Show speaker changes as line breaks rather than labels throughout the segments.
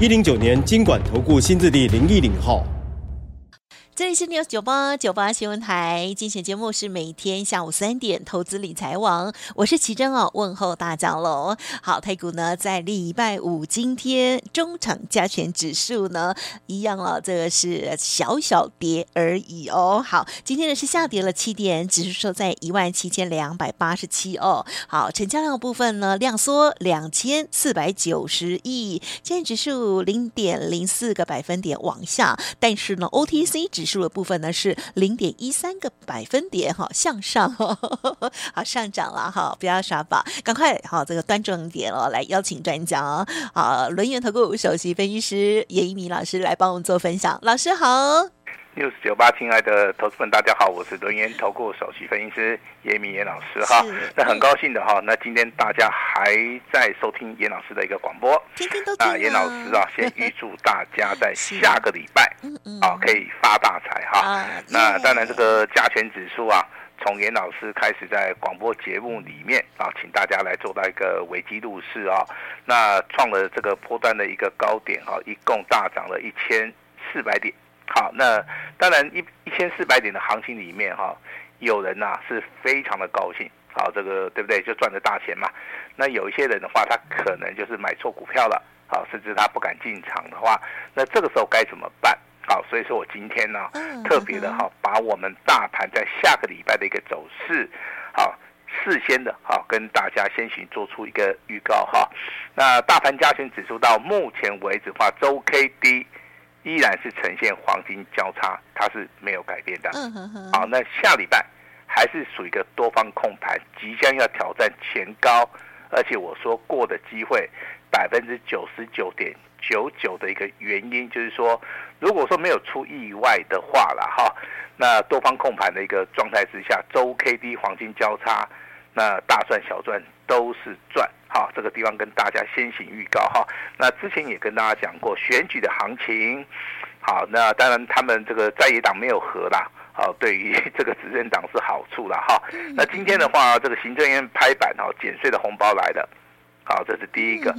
一零九年金管投顾新字第零一零号。
这里是 News 九八九八新闻台，精选节目是每天下午三点，投资理财网，我是奇珍哦，问候大家喽。好，台股呢在礼拜五今天中场加权指数呢一样哦，这个是小小跌而已哦。好，今天呢是下跌了七点，指数收在一万七千两百八十七哦。好，成交量的部分呢量缩两千四百九十亿，今天指数零点零四个百分点往下，但是呢 OTC 指指数的部分呢是零点一三个百分点哈，向上呵呵好上涨了哈，不要耍宝，赶快好这个端正一点哦，来邀请专家啊，轮源投顾首席分析师严一鸣老师来帮我们做分享，老师好。
六四九八，亲爱的投资们，大家好，我是轮研投顾首席分析师严一民严老师哈。那很高兴的哈，那今天大家还在收听严老师的一个广播，
天天都听啊。
严老师啊，先预祝大家在下个礼拜啊可以发大财哈。那当然，这个加权指数啊，从严老师开始在广播节目里面啊，请大家来做到一个危机入市啊，那创了这个波段的一个高点啊，一共大涨了一千四百点。好，那当然一一千四百点的行情里面哈，有人呐、啊、是非常的高兴，好，这个对不对？就赚了大钱嘛。那有一些人的话，他可能就是买错股票了，好，甚至他不敢进场的话，那这个时候该怎么办？好，所以说我今天呢，特别的哈，把我们大盘在下个礼拜的一个走势，好，事先的哈，跟大家先行做出一个预告哈。那大盘加权指数到目前为止的话，周 K D。依然是呈现黄金交叉，它是没有改变的。嗯哼哼。好，那下礼拜还是属于一个多方控盘，即将要挑战前高，而且我说过的机会百分之九十九点九九的一个原因，就是说，如果说没有出意外的话了哈，那多方控盘的一个状态之下，周 K D 黄金交叉，那大赚小赚都是赚。好，这个地方跟大家先行预告哈。那之前也跟大家讲过选举的行情。好，那当然他们这个在野党没有和啦。好，对于 这个执政党是好处了哈。那今天的话，这个行政院拍板哈，减税的红包来了。好，这是第一个。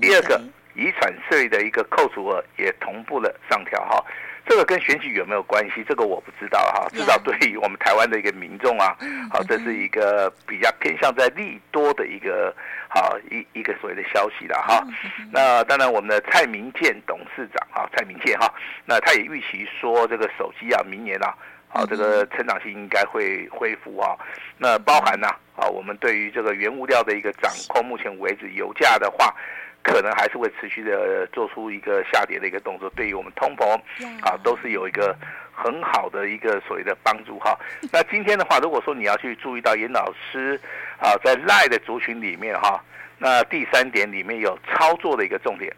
第二个，遗产税的一个扣除额也同步了上调哈。这个跟选举有没有关系？这个我不知道哈。至少对于我们台湾的一个民众啊，好，这是一个比较偏向在利多的一个好一一个所谓的消息了哈。那当然，我们的蔡明健董事长啊，蔡明健哈，那他也预期说，这个手机啊，明年啊，好，这个成长性应该会恢复啊。那包含呢，啊，我们对于这个原物料的一个掌控，目前为止油价的话。可能还是会持续的做出一个下跌的一个动作，对于我们通膨啊，都是有一个很好的一个所谓的帮助哈。那今天的话，如果说你要去注意到严老师啊，在赖的族群里面哈，那第三点里面有操作的一个重点。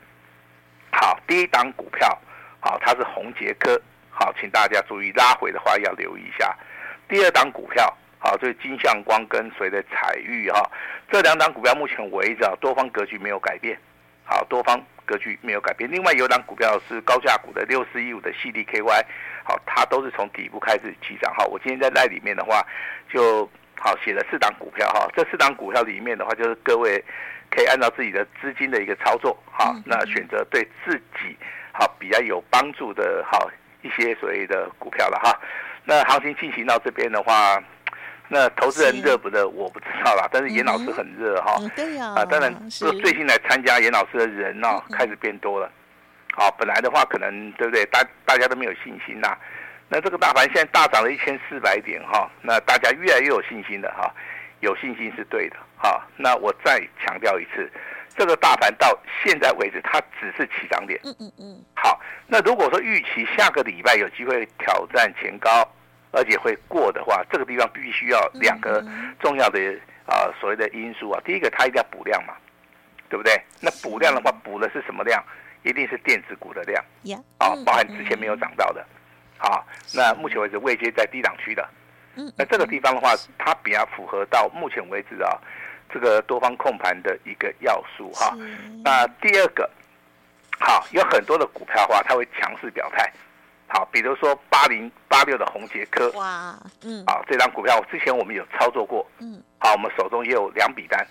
好，第一档股票好，它是宏杰科，好，请大家注意拉回的话要留意一下。第二档股票好，就是金相光跟随的彩玉哈，这两档股票目前为止啊，多方格局没有改变。好，多方格局没有改变。另外有档股票是高价股的六四一五的 CDKY，好，它都是从底部开始起涨。哈，我今天在那里面的话，就好写了四档股票。哈，这四档股票里面的话，就是各位可以按照自己的资金的一个操作，哈，那选择对自己好比较有帮助的，好一些所谓的股票了哈。那行情进行到这边的话。那投资人热不热，我不知道啦。但是严老师很热哈。对呀。啊，当然，是最近来参加严老师的人呢，开始变多了。好，本来的话可能对不对？大大家都没有信心呐。那这个大盘现在大涨了一千四百点哈，那大家越来越有信心了哈。有信心是对的哈。那我再强调一次，这个大盘到现在为止，它只是起涨点。嗯嗯嗯。好，那如果说预期下个礼拜有机会挑战前高。而且会过的话，这个地方必须要两个重要的啊所谓的因素啊。第一个，它一定要补量嘛，对不对？那补量的话，补的是什么量？一定是电子股的量，
啊，
包含之前没有涨到的，啊，那目前为止未接在低档区的，那这个地方的话，它比较符合到目前为止啊，这个多方控盘的一个要素哈。那第二个，好，有很多的股票的话，它会强势表态，好，比如说八零八六的宏杰科，
哇，嗯，
好，这张股票之前我们有操作过，嗯，好，我们手中也有两笔单，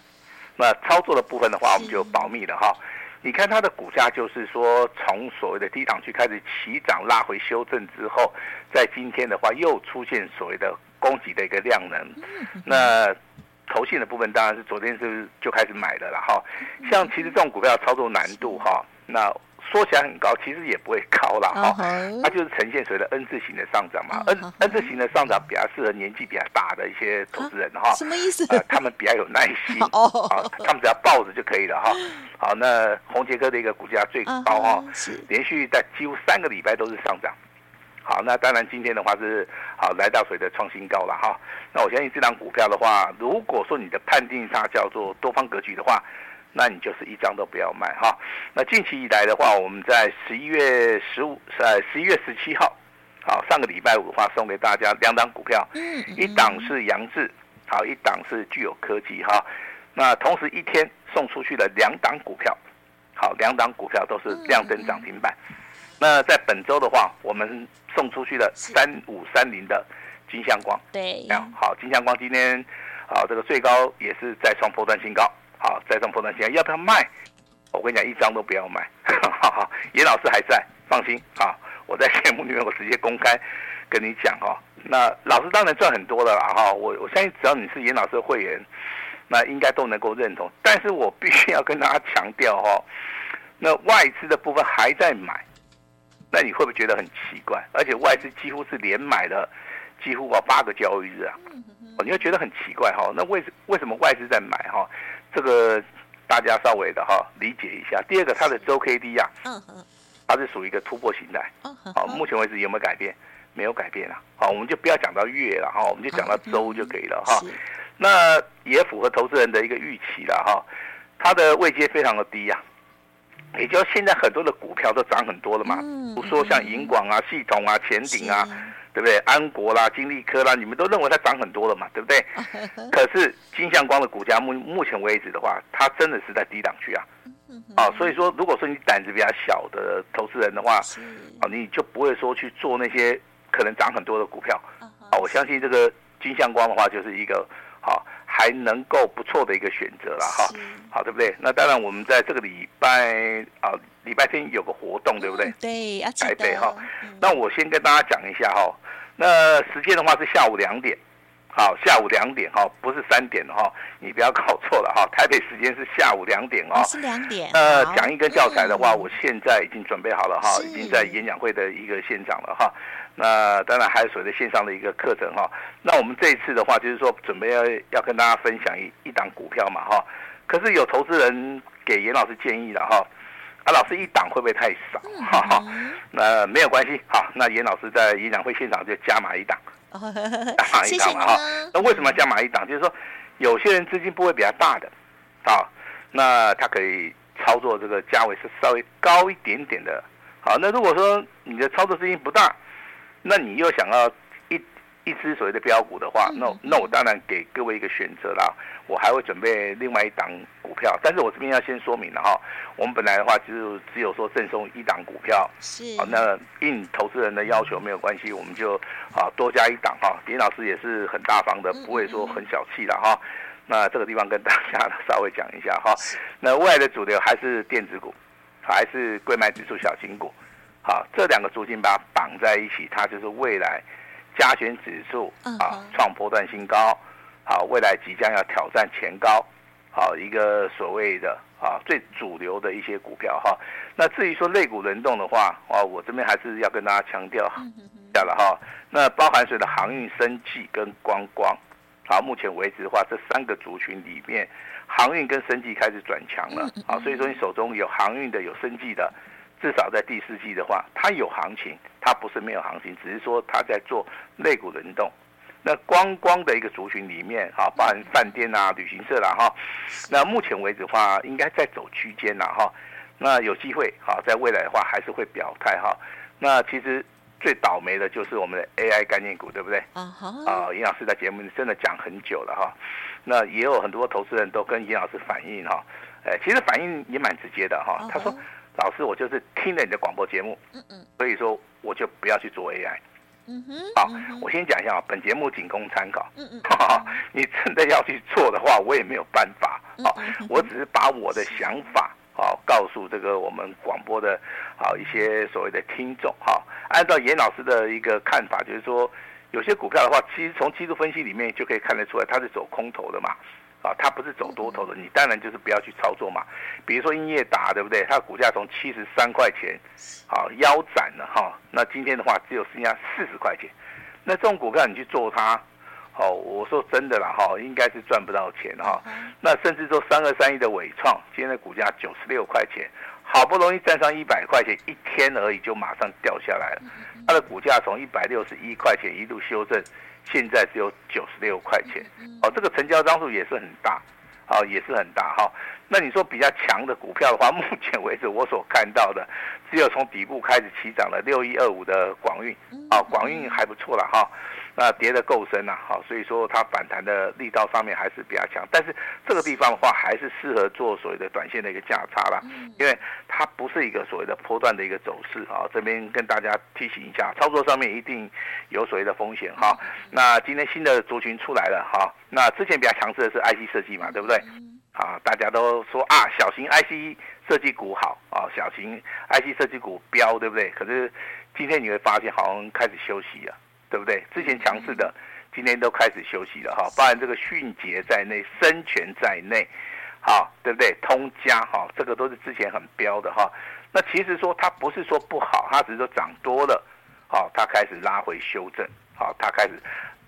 那操作的部分的话，我们就保密了哈。你看它的股价，就是说从所谓的低档区开始起涨，拉回修正之后，在今天的话又出现所谓的攻击的一个量能。那投信的部分当然是昨天是就开始买的了哈。像其实这种股票操作难度哈，那。说起来很高，其实也不会高了哈，它就是呈现所谓的 N 字型的上涨嘛。N N 字型的上涨比较适合年纪比较大的一些投资人哈。
什么意思？
呃，他们比较有耐心哦，他们只要抱着就可以了哈。好，那红杰哥的一个股价最高哈，连续在几乎三个礼拜都是上涨。好，那当然今天的话是好来到水的创新高了哈。那我相信这档股票的话，如果说你的判定它叫做多方格局的话。那你就是一张都不要卖哈。那近期以来的话，我们在十一月十五，呃，十一月十七号，好，上个礼拜五的话，送给大家两档股票，一档是杨志，好，一档是具有科技哈。那同时一天送出去的两档股票，好，两档股票都是亮灯涨停板。那在本周的话，我们送出去的三五三零的金相光，
对，
好，金相光今天啊，这个最高也是再创波段新高。好，再创破断线，要不要卖？我跟你讲，一张都不要卖。严老师还在，放心。啊，我在节目里面我直接公开跟你讲哈。那老师当然赚很多了啦哈。我我相信只要你是严老师的会员，那应该都能够认同。但是我必须要跟大家强调哈，那外资的部分还在买，那你会不会觉得很奇怪？而且外资几乎是连买了几乎啊八个交易日啊，你会觉得很奇怪哈。那为什为什么外资在买哈？这个大家稍微的哈理解一下。第二个，它的周 K D 呀，嗯它是属于一个突破形态。好，目前为止有没有改变？没有改变啊。好，我们就不要讲到月了哈，我们就讲到周就可以了哈。那也符合投资人的一个预期了哈。它的位阶非常的低呀，也就现在很多的股票都涨很多了嘛。不说像银广啊、系统啊、前顶啊。对不对？安国啦、金利科啦，你们都认为它涨很多了嘛？对不对？可是金相光的股价目目前为止的话，它真的是在低档区啊。啊，所以说，如果说你胆子比较小的投资人的话，啊，你就不会说去做那些可能涨很多的股票。啊，我相信这个金相光的话，就是一个好还能够不错的一个选择了哈。好，对不对？那当然，我们在这个礼拜啊。礼拜天有个活动，对不对？
对，
台北哈。那我先跟大家讲一下哈。那时间的话是下午两点，好，下午两点哈，不是三点哈，你不要搞错了哈。台北时间是下午两点哦。
是两点。
呃，讲义跟教材的话，我现在已经准备好了哈，已经在演讲会的一个现场了哈。那当然还有所谓的线上的一个课程哈。那我们这一次的话，就是说准备要要跟大家分享一一档股票嘛哈。可是有投资人给严老师建议了哈。啊，老师一档会不会太少？哈哈，那没有关系。好，那严老师在演讲会现场就加码一档，加码一档嘛哈。那为什么加码一档？就是说，有些人资金部位比较大的，啊，那他可以操作这个价位是稍微高一点点的。好，那如果说你的操作资金不大，那你又想要。一支所谓的标股的话，那那我当然给各位一个选择啦。我还会准备另外一档股票，但是我这边要先说明了哈。我们本来的话就只有说赠送一档股票，
是
啊，那应投资人的要求没有关系，我们就啊多加一档哈。林老师也是很大方的，不会说很小气的哈。那这个地方跟大家稍微讲一下哈。那未来的主流还是电子股，还是贵买指数小型股，好，这两个租金把它绑在一起，它就是未来。加权指数啊，创波段新高，好，未来即将要挑战前高，好，一个所谓的啊最主流的一些股票哈。那至于说类股轮动的话，啊，我这边还是要跟大家强调下了哈。那包含谁的航运、生技跟观光，好，目前为止的话，这三个族群里面，航运跟生技开始转强了，啊，所以说你手中有航运的、有生技的。至少在第四季的话，它有行情，它不是没有行情，只是说它在做肋骨轮动。那光光的一个族群里面，啊，包含饭店啊、旅行社啦，哈，那目前为止的话，应该在走区间啦，哈。那有机会哈，在未来的话还是会表态哈。那其实最倒霉的就是我们的 AI 概念股，对不对？啊哈。啊，尹老师在节目里真的讲很久了哈。那也有很多投资人都跟尹老师反映哈，哎，其实反应也蛮直接的哈。他说：“老师，我就是听了你的广播节目，嗯嗯，所以说我就不要去做 AI。”嗯哼。好，我先讲一下啊，本节目仅供参考。嗯嗯。你真的要去做的话，我也没有办法。好，我只是把我的想法。好，告诉这个我们广播的，好一些所谓的听众，哈，按照严老师的一个看法，就是说，有些股票的话，其实从技术分析里面就可以看得出来，它是走空头的嘛，啊，它不是走多头的，你当然就是不要去操作嘛。比如说英业达，对不对？它的股价从七十三块钱，好腰斩了哈，那今天的话只有剩下四十块钱，那这种股票你去做它。哦，我说真的啦，哈，应该是赚不到钱哈。那甚至说三二三一的伟创，今天的股价九十六块钱，好不容易站上一百块钱，一天而已就马上掉下来了。它的股价从一百六十一块钱一路修正，现在只有九十六块钱。哦，这个成交张数也是很大，哦，也是很大哈。那你说比较强的股票的话，目前为止我所看到的，只有从底部开始起涨的六一二五的广运，啊，广运还不错了哈。那跌得够深呐，好，所以说它反弹的力道上面还是比较强，但是这个地方的话还是适合做所谓的短线的一个价差啦，因为它不是一个所谓的波段的一个走势啊，这边跟大家提醒一下，操作上面一定有所谓的风险哈。那今天新的族群出来了哈，那之前比较强势的是 IC 设计嘛，对不对？啊，大家都说啊，小型 IC 设计股好啊，小型 IC 设计股飙，对不对？可是今天你会发现好像开始休息了。对不对？之前强势的，今天都开始休息了哈，包含这个迅捷在内，深全在内，好，对不对？通家哈，这个都是之前很飙的哈。那其实说它不是说不好，它只是说涨多了，好，它开始拉回修正，好，它开始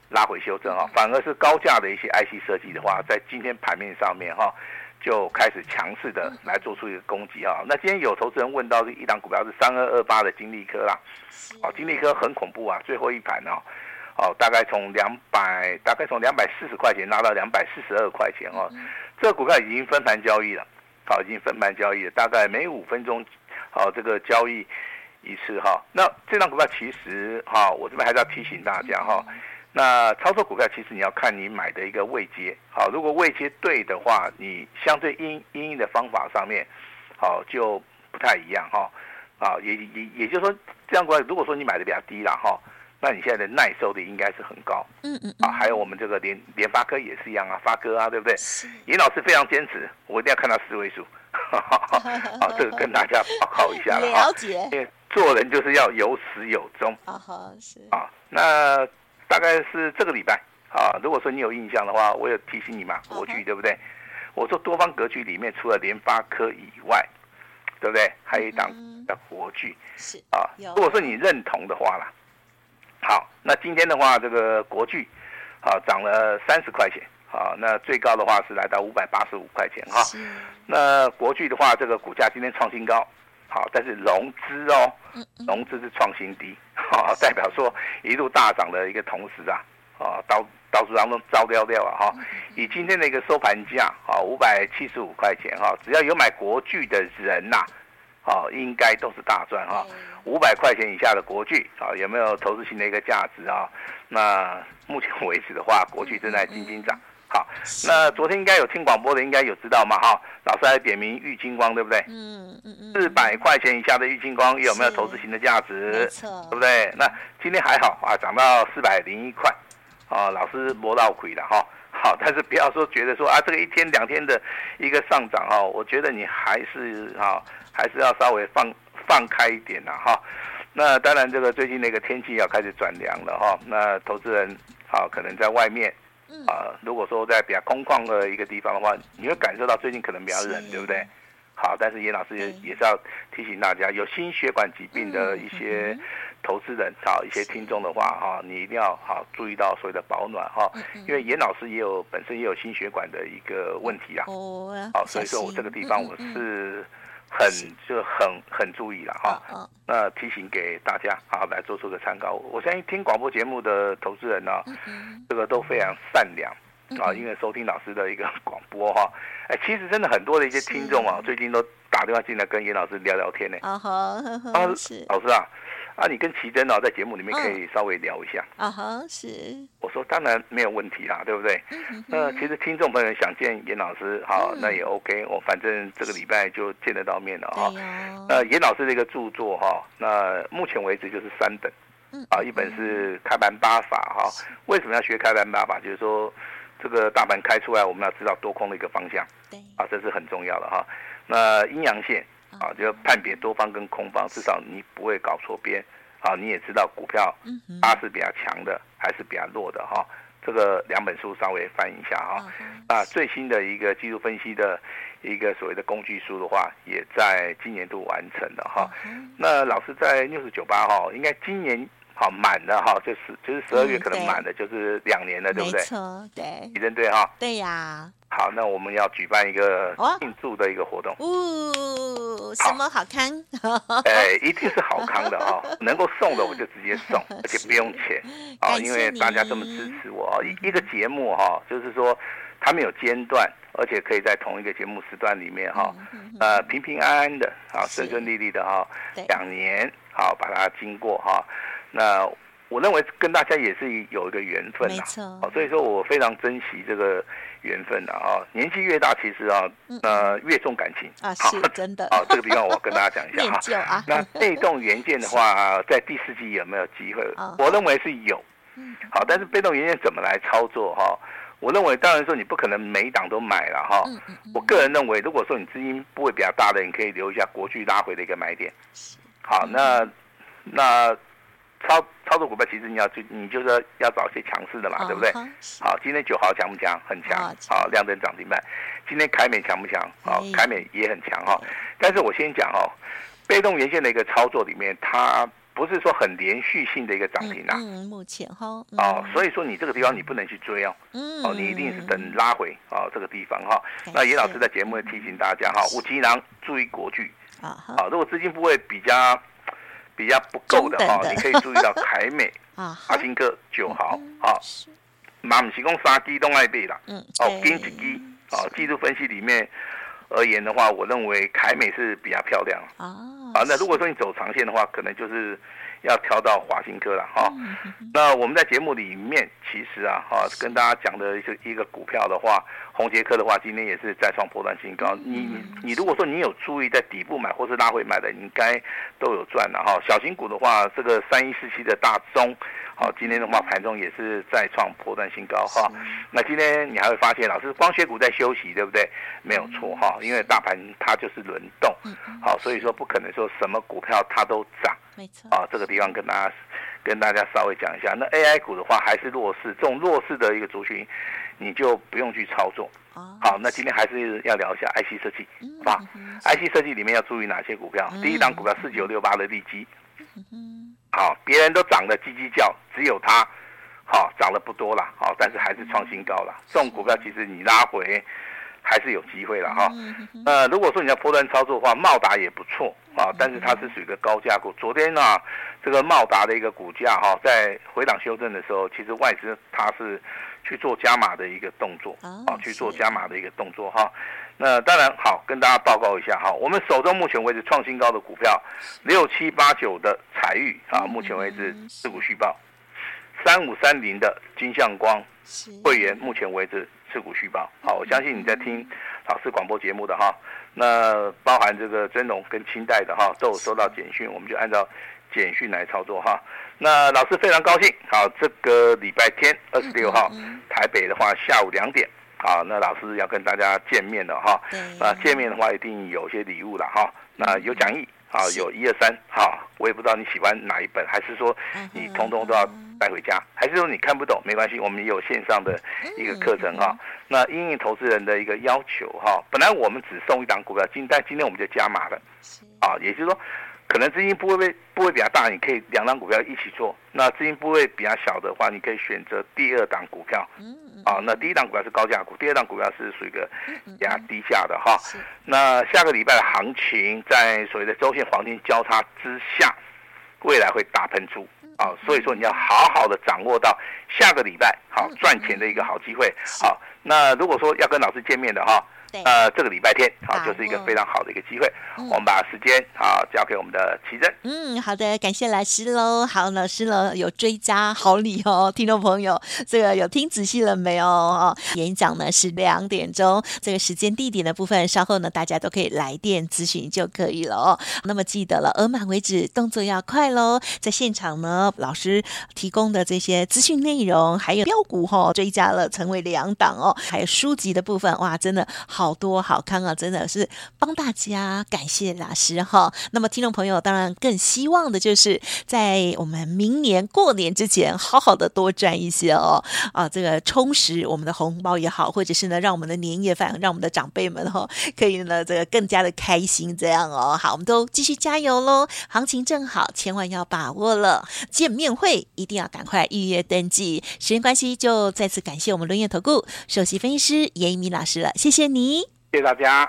拉回修正哈，反而是高价的一些 IC 设计的话，在今天盘面上面哈，就开始强势的来做出一个攻击啊。那今天有投资人问到一档股票是三二二八的金利科啦。哦，金利科很恐怖啊！最后一盘哦，哦，大概从两百，大概从两百四十块钱拉到两百四十二块钱哦。这个股票已经分盘交易了，好，已经分盘交易了，大概每五分钟，好，这个交易一次哈。那这张股票其实哈，我这边还是要提醒大家哈，那操作股票其实你要看你买的一个位阶，好，如果位阶对的话，你相对因因应的方法上面，好就不太一样哈。啊，也也也就是说，这样过来，如果说你买的比较低了哈，那你现在的耐受力应该是很高。嗯嗯。啊，还有我们这个联联发科也是一样啊，发哥啊，对不对？尹老师非常坚持，我一定要看到四位数。啊，这个跟大家报告一下了。了解。因为做人就是要有始有终。啊哈，是。啊，那大概是这个礼拜。啊，如果说你有印象的话，我有提醒你嘛，国巨对不对？我说多方格局里面，除了联发科以外，对不对？还有一档。的国巨是啊，如果说你认同的话啦，好，那今天的话，这个国巨啊涨了三十块钱，好，那最高的话是来到五百八十五块钱哈。那国巨的话，这个股价今天创新高，好，但是融资哦，融资是创新低，哈，代表说一路大涨的一个同时啊，啊，到到处当中招掉掉啊哈。以今天的一个收盘价啊，五百七十五块钱哈，只要有买国巨的人呐。哦，应该都是大赚哈，五百块钱以下的国巨啊，有没有投资性的一个价值啊？那目前为止的话，国巨正在轻轻涨。好，那昨天应该有听广播的，应该有知道嘛？哈，老师还点名玉金光，对不对？嗯嗯嗯。四百块钱以下的玉金光有没有投资型的价值？没错，对不对？那今天还好啊，涨到四百零一块，啊，老师摸到亏了哈。好，但是不要说觉得说啊，这个一天两天的一个上涨哈，我觉得你还是哈。还是要稍微放放开一点呐，哈。那当然，这个最近那个天气要开始转凉了哈。那投资人啊，可能在外面啊，如果说在比较空旷的一个地方的话，你会感受到最近可能比较冷，对不对？好，但是严老师也也是要提醒大家，有心血管疾病的一些投资人啊，一些听众的话哈，你一定要好注意到所谓的保暖哈，因为严老师也有本身也有心血管的一个问题啊。哦。好，所以说我这个地方我是。很就很很注意了哈，那提醒给大家啊来做出个参考。我相信听广播节目的投资人呢，这个都非常善良啊，因为收听老师的一个 广播哈，哎，其实真的很多的一些听众啊，最近都打电话进来跟严老师聊聊天呢。啊哈，老师啊。啊，你跟奇珍哦，在节目里面可以稍微聊一下。
啊哈，是。
我说当然没有问题啦，对不对？那其实听众朋友想见严老师，好，那也 OK。我反正这个礼拜就见得到面了哈。那严老师的一个著作哈，那目前为止就是三本。啊，一本是开盘八法哈。为什么要学开盘八法？就是说这个大盘开出来，我们要知道多空的一个方向。对。啊，这是很重要的哈。那阴阳线。啊，就判别多方跟空方，至少你不会搞错边。啊，你也知道股票它是比较强的还是比较弱的哈。这个两本书稍微翻一下哈。啊，最新的一个技术分析的一个所谓的工具书的话，也在今年度完成了哈。那老师在 News98 哈，应该今年好满了哈，就是就是十二月可能满了，就是两年了，对不对？没错，对。你认对哈？
对呀。
好，那我们要举办一个庆祝的一个活动。
哦，什么好康？
哎，一定是好康的啊！能够送的我就直接送，而且不用钱啊，因为大家这么支持我。一一个节目哈，就是说它没有间断，而且可以在同一个节目时段里面哈，呃，平平安安的啊，顺顺利利的哈，两年好把它经过哈，那。我认为跟大家也是有一个缘分呐，哦，所以说我非常珍惜这个缘分的啊。年纪越大，其实啊，呃，越重感情
啊，是真的。
啊，这个地方我跟大家讲一下 哈。那被动元件的话，在第四季有没有机会？我认为是有。好，但是被动元件怎么来操作哈？我认为当然说你不可能每一档都买了哈。我个人认为，如果说你资金不会比较大的，你可以留一下国巨拉回的一个买点。好，那那。操操作股票，其实你要去，你就是要找一些强势的嘛，对不对？好，今天九号强不强？很强，好，亮灯涨停板。今天凯美强不强？好，凯美也很强哈。但是我先讲哦，被动元件的一个操作里面，它不是说很连续性的一个涨停啊。
嗯，目前哈。
哦，所以说你这个地方你不能去追哦。嗯。哦，你一定是等拉回哦，这个地方哈。那严老师在节目里提醒大家哈，五七郎注意国巨。啊好。如果资金部位比较。比较不够的。哈，你可以注意到凯美、啊、阿金科、九豪啊，马姆提供杀机动爱背啦，嗯，哦，跟几基啊，技术分析里面而言的话，我认为凯美是比较漂亮。啊。啊，那如果说你走长线的话，可能就是。要挑到华新科了哈，那我们在节目里面其实啊哈，跟大家讲的一个一个股票的话，宏杰科的话，今天也是再创波段新高。你你你如果说你有注意在底部买或是拉回买的，你应该都有赚了哈。小型股的话，这个三一四七的大中，好，今天的话盘中也是再创波段新高哈。那今天你还会发现，老师光学股在休息，对不对？没有错哈，因为大盘它就是轮动，好，所以说不可能说什么股票它都涨。没错啊，这个地方跟大家跟大家稍微讲一下。那 AI 股的话还是弱势，这种弱势的一个族群，你就不用去操作。好，那今天还是要聊一下 IC 设计，好吧？IC 设计里面要注意哪些股票？第一档股票四九六八的利基，好，别人都涨得叽叽叫，只有它好涨得不多了，好，但是还是创新高了。这种股票其实你拉回。还是有机会了哈，呃，如果说你要波段操作的话，茂达也不错啊，但是它是属于一个高价股。昨天呢，这个茂达的一个股价哈，在回档修正的时候，其实外资它是去做加码的一个动作啊，去做加码的一个动作哈。那当然好，跟大家报告一下哈，我们手中目前为止创新高的股票六七八九的彩玉啊，目前为止持股续抱，三五三零的金相光会员目前为止。持股续报，好，我相信你在听老师广播节目的哈，那包含这个尊龙跟清代的哈，都有收到简讯，我们就按照简讯来操作哈。那老师非常高兴，好，这个礼拜天二十六号，台北的话下午两点，好，那老师要跟大家见面了哈，那见面的话一定有些礼物了哈，那有讲义。好，有一二三，好，我也不知道你喜欢哪一本，还是说你通通都要带回家，还是说你看不懂没关系，我们也有线上的一个课程哈。那因应投资人的一个要求哈，本来我们只送一档股票，今但今天我们就加码了，啊，也就是说。可能资金不会不会比较大，你可以两档股票一起做。那资金部位比较小的话，你可以选择第二档股票。嗯啊，那第一档股票是高价股，第二档股票是属于一个比较低价的哈。那下个礼拜的行情，在所谓的周线黄金交叉之下，未来会大喷出。啊，所以说你要好好的掌握到下个礼拜好赚钱的一个好机会。好，那如果说要跟老师见面的哈。呃，这个礼拜天好，就是一个非常好的一个机会。我们把时间啊交给我们的奇珍。
嗯，好的，感谢老师喽。好，老师呢有追加好礼哦，听众朋友，这个有听仔细了没有？哦，演讲呢是两点钟，这个时间地点的部分，稍后呢大家都可以来电咨询就可以了哦。那么记得了，额满为止，动作要快喽。在现场呢，老师提供的这些资讯内容，还有标股哈，追加了成为两档哦，还有书籍的部分，哇，真的。好好多好康啊！真的是帮大家感谢老师哈。那么听众朋友当然更希望的就是在我们明年过年之前，好好的多赚一些哦啊，这个充实我们的红包也好，或者是呢让我们的年夜饭，让我们的长辈们哈可以呢这个更加的开心这样哦。好，我们都继续加油喽！行情正好，千万要把握了。见面会一定要赶快预约登记。时间关系，就再次感谢我们轮业投顾首席分析师严一鸣老师了，谢谢你。
谢谢大家。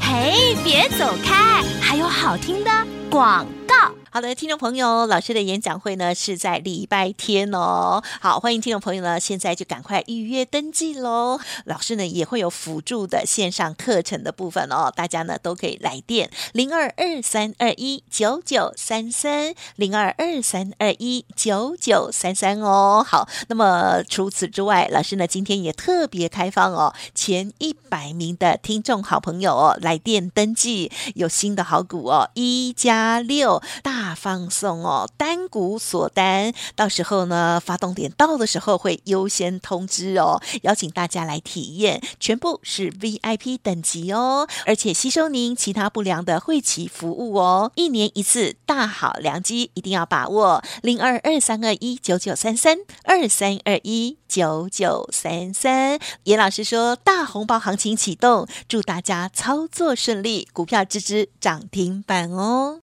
嘿，别走开，还有好听的广告。
好的，听众朋友，老师的演讲会呢是在礼拜天哦。好，欢迎听众朋友呢，现在就赶快预约登记喽。老师呢也会有辅助的线上课程的部分哦，大家呢都可以来电零二二三二一九九三三零二二三二一九九三三哦。好，那么除此之外，老师呢今天也特别开放哦，前一百名的听众好朋友哦来电登记，有新的好股哦，一加六大。大放送哦，单股锁单，到时候呢，发动点到的时候会优先通知哦，邀请大家来体验，全部是 VIP 等级哦，而且吸收您其他不良的会期服务哦，一年一次大好良机，一定要把握零二二三二一九九三三二三二一九九三三。严老师说，大红包行情启动，祝大家操作顺利，股票支支涨停板哦。